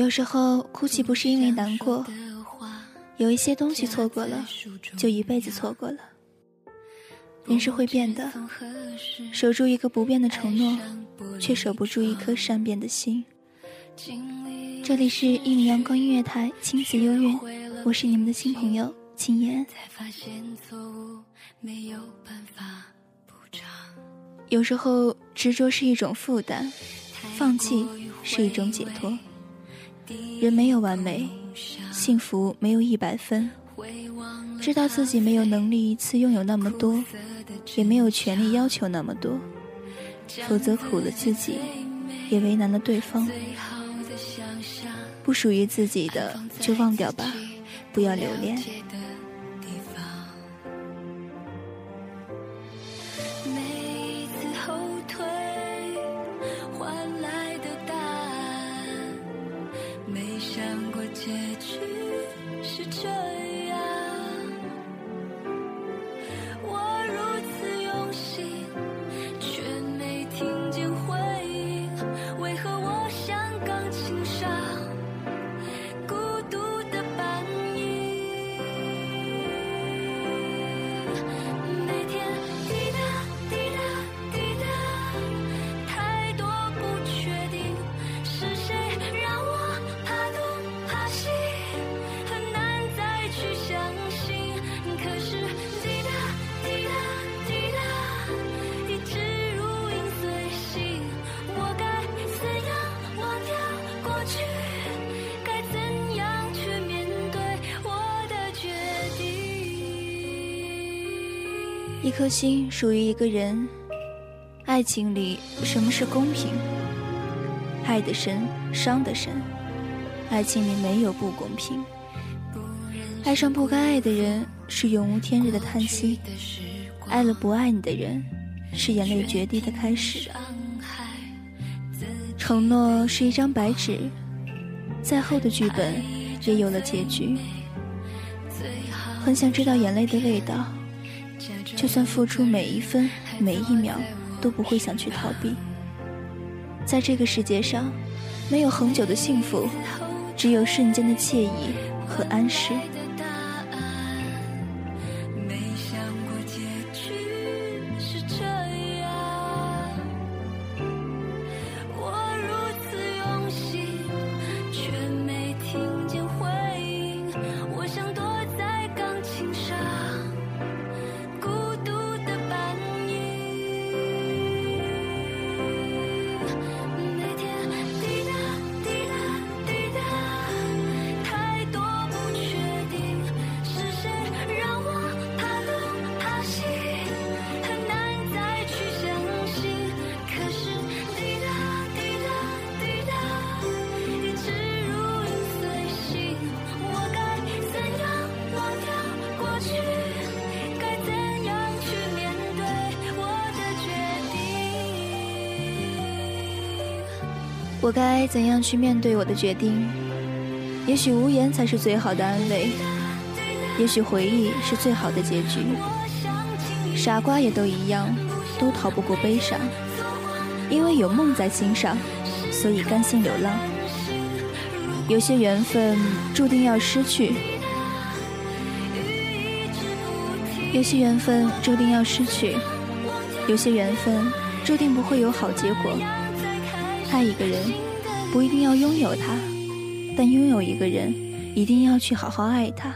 有时候哭泣不是因为难过，有一些东西错过了，就一辈子错过了。人是会变的，守住一个不变的承诺，却守不住一颗善变的心。这里是一米阳光音乐台亲子幽韵，我是你们的新朋友青言。有时候执着是一种负担，放弃是一种解脱。人没有完美，幸福没有一百分。知道自己没有能力一次拥有那么多，也没有权利要求那么多，否则苦了自己，也为难了对方。不属于自己的就忘掉吧，不要留恋。一颗心属于一个人，爱情里什么是公平？爱的深，伤的深，爱情里没有不公平。爱上不该爱的人是永无天日的叹息，爱了不爱你的人是眼泪决堤的开始。承诺是一张白纸，再厚的剧本也有了结局。很想知道眼泪的味道。就算付出每一分每一秒，都不会想去逃避。在这个世界上，没有恒久的幸福，只有瞬间的惬意和安适。我该怎样去面对我的决定？也许无言才是最好的安慰，也许回忆是最好的结局。傻瓜也都一样，都逃不过悲伤。因为有梦在心上，所以甘心流浪。有些缘分注定要失去，有些缘分注定要失去，有些缘分注定不会有好结果。爱一个人，不一定要拥有他，但拥有一个人，一定要去好好爱他。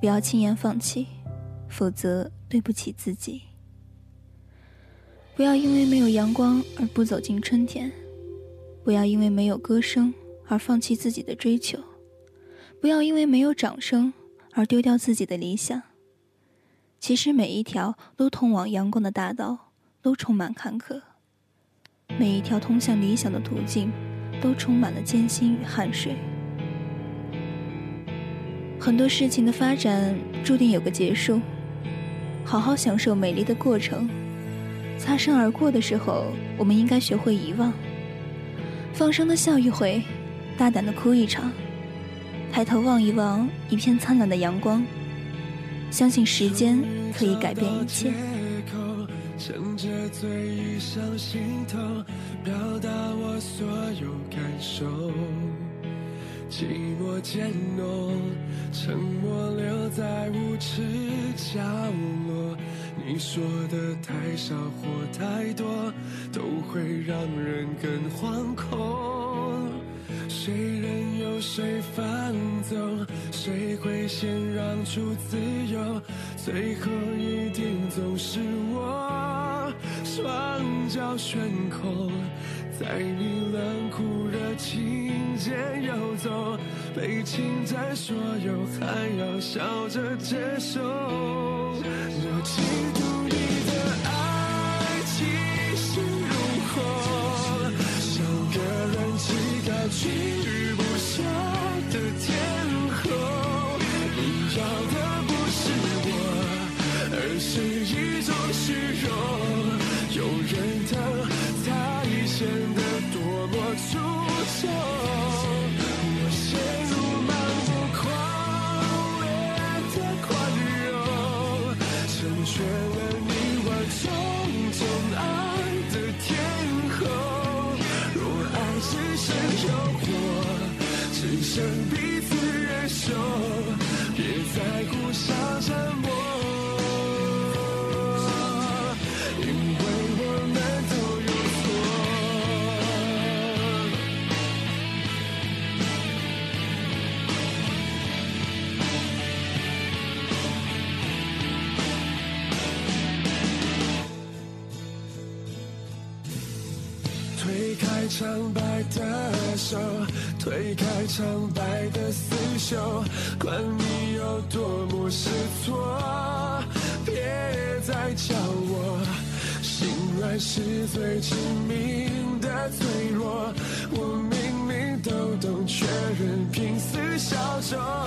不要轻言放弃，否则对不起自己。不要因为没有阳光而不走进春天，不要因为没有歌声而放弃自己的追求，不要因为没有掌声而丢掉自己的理想。其实每一条都通往阳光的大道都充满坎坷，每一条通向理想的途径都充满了艰辛与汗水。很多事情的发展注定有个结束，好好享受美丽的过程。擦身而过的时候，我们应该学会遗忘，放声的笑一回，大胆的哭一场，抬头望一望一片灿烂的阳光，相信时间可以改变一切。趁着醉意上心头表达我所有感受。寂寞渐浓沉默留在舞池角落你说的太少或太多都会让人更惶恐。谁任由谁放纵，谁会先让出自由？最后一定总是我，双脚悬空。在你冷酷热情间游走，被侵占所有，还要笑着接受。我嫉妒你的爱气势如虹，像个人气高只剩苍白的手，推开苍白的刺绣，管你有多么失措，别再叫我心软是最致命的脆弱。我明明都懂，却仍拼死效忠。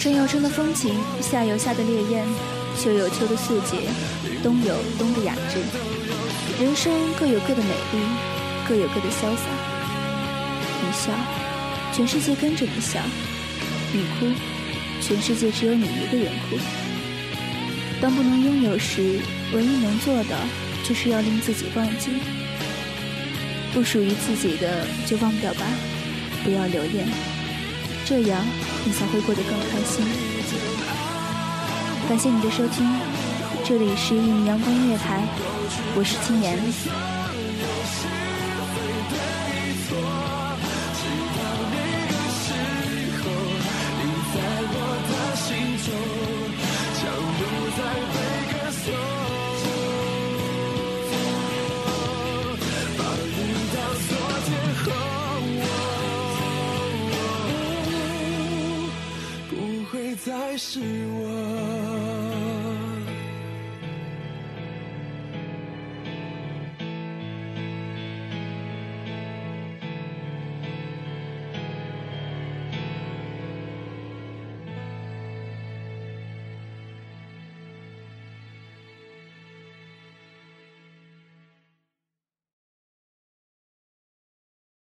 春有春的风情，夏有夏的烈焰，秋有秋的素洁，冬有冬的雅致。人生各有各的美丽，各有各的潇洒。你笑，全世界跟着你笑；你哭，全世界只有你一个人哭。当不能拥有时，唯一能做的就是要令自己忘记。不属于自己的就忘掉吧，不要留恋，这样你才会过得更开心。感谢你的收听，这里是一米阳光音乐台，我是青年。是我。